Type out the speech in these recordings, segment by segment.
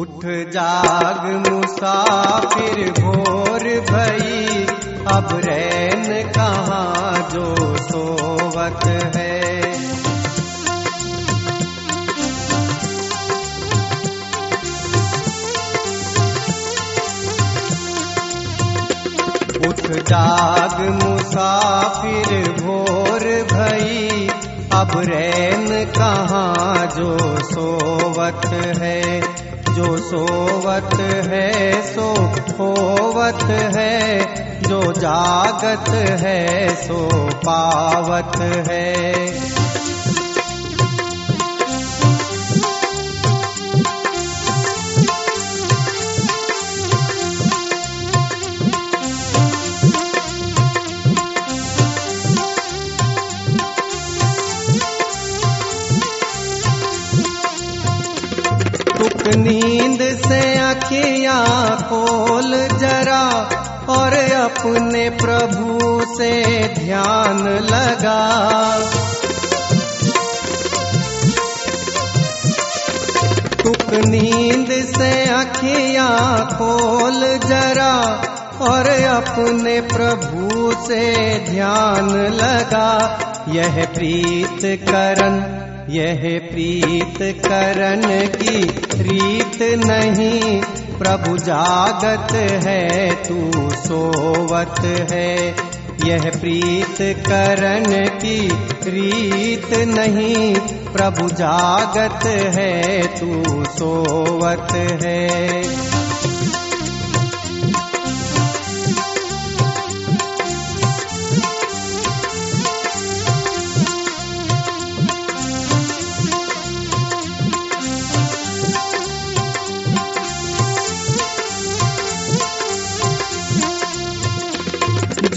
उठ जाग मुसाफिर भोर भई। अब रैन कहाँ जो सोवत है। उठ जाग मुसाफिर भोर भई। अब रैन कहाँ जो सोवत है। जो सोवत है सो होवत है जो जागत है सो पावत है। तुक नींद से अखियाँ खोल जरा और अपने प्रभु से ध्यान लगा। तुक नींद से अखियाँ खोल जरा और अपने प्रभु से ध्यान लगा। यह प्रीत करन यह प्रीत करन की रीत नहीं, प्रभु जागत है, तू सोवत है। यह प्रीत करन की रीत नहीं, प्रभु जागत है, तू सोवत है।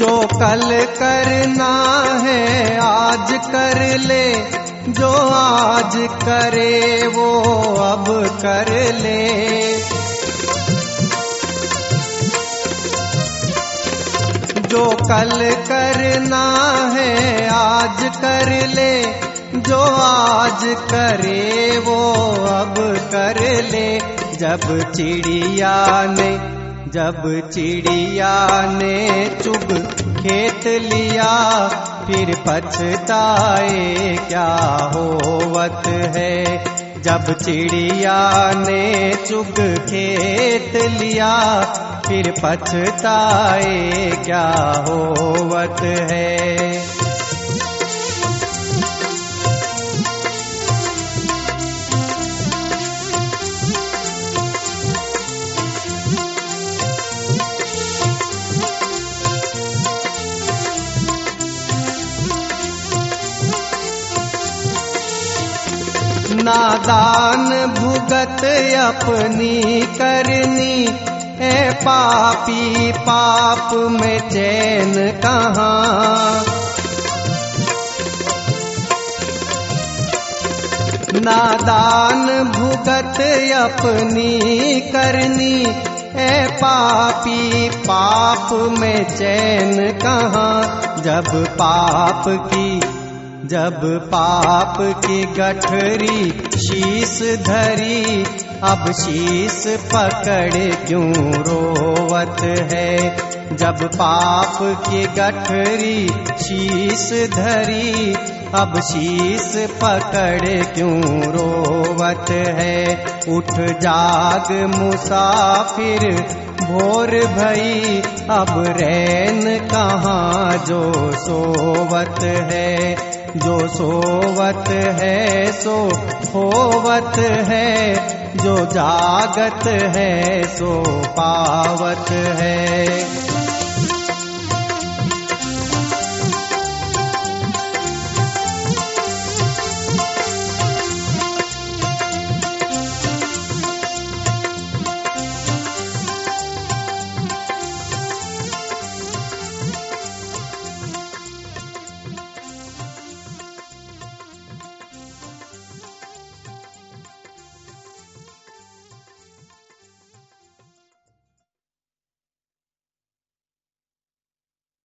जो कल करना है, आज कर ले। जो आज करे, वो अब कर ले। जो कल करना है, आज कर ले। जो आज करे, वो अब कर ले। जब चिड़िया ने जब चिड़िया ने चुग खेत लिया, फिर पछताए क्या होवत है? जब चिड़िया ने चुग खेत लिया, फिर पछताए क्या होवत है? नादान भुगत अपनी करनी। ए पापी, पाप में चैन कहाँ? नादान भुगत अपनी करनी। ए पापी, पाप में चैन कहाँ? जब पाप की जब पाप की गठरी शीश धरी, अब शीस पकड़ क्यों रोवत है? जब पाप की गठरी शीश धरी, अब शीस पकड़ क्यों रोवत है? उठ जाग मुसाफिर भोर भई, अब रैन कहाँ जो सोवत है? जो सोवत है सो होवत है जो जागत है सो पावत है।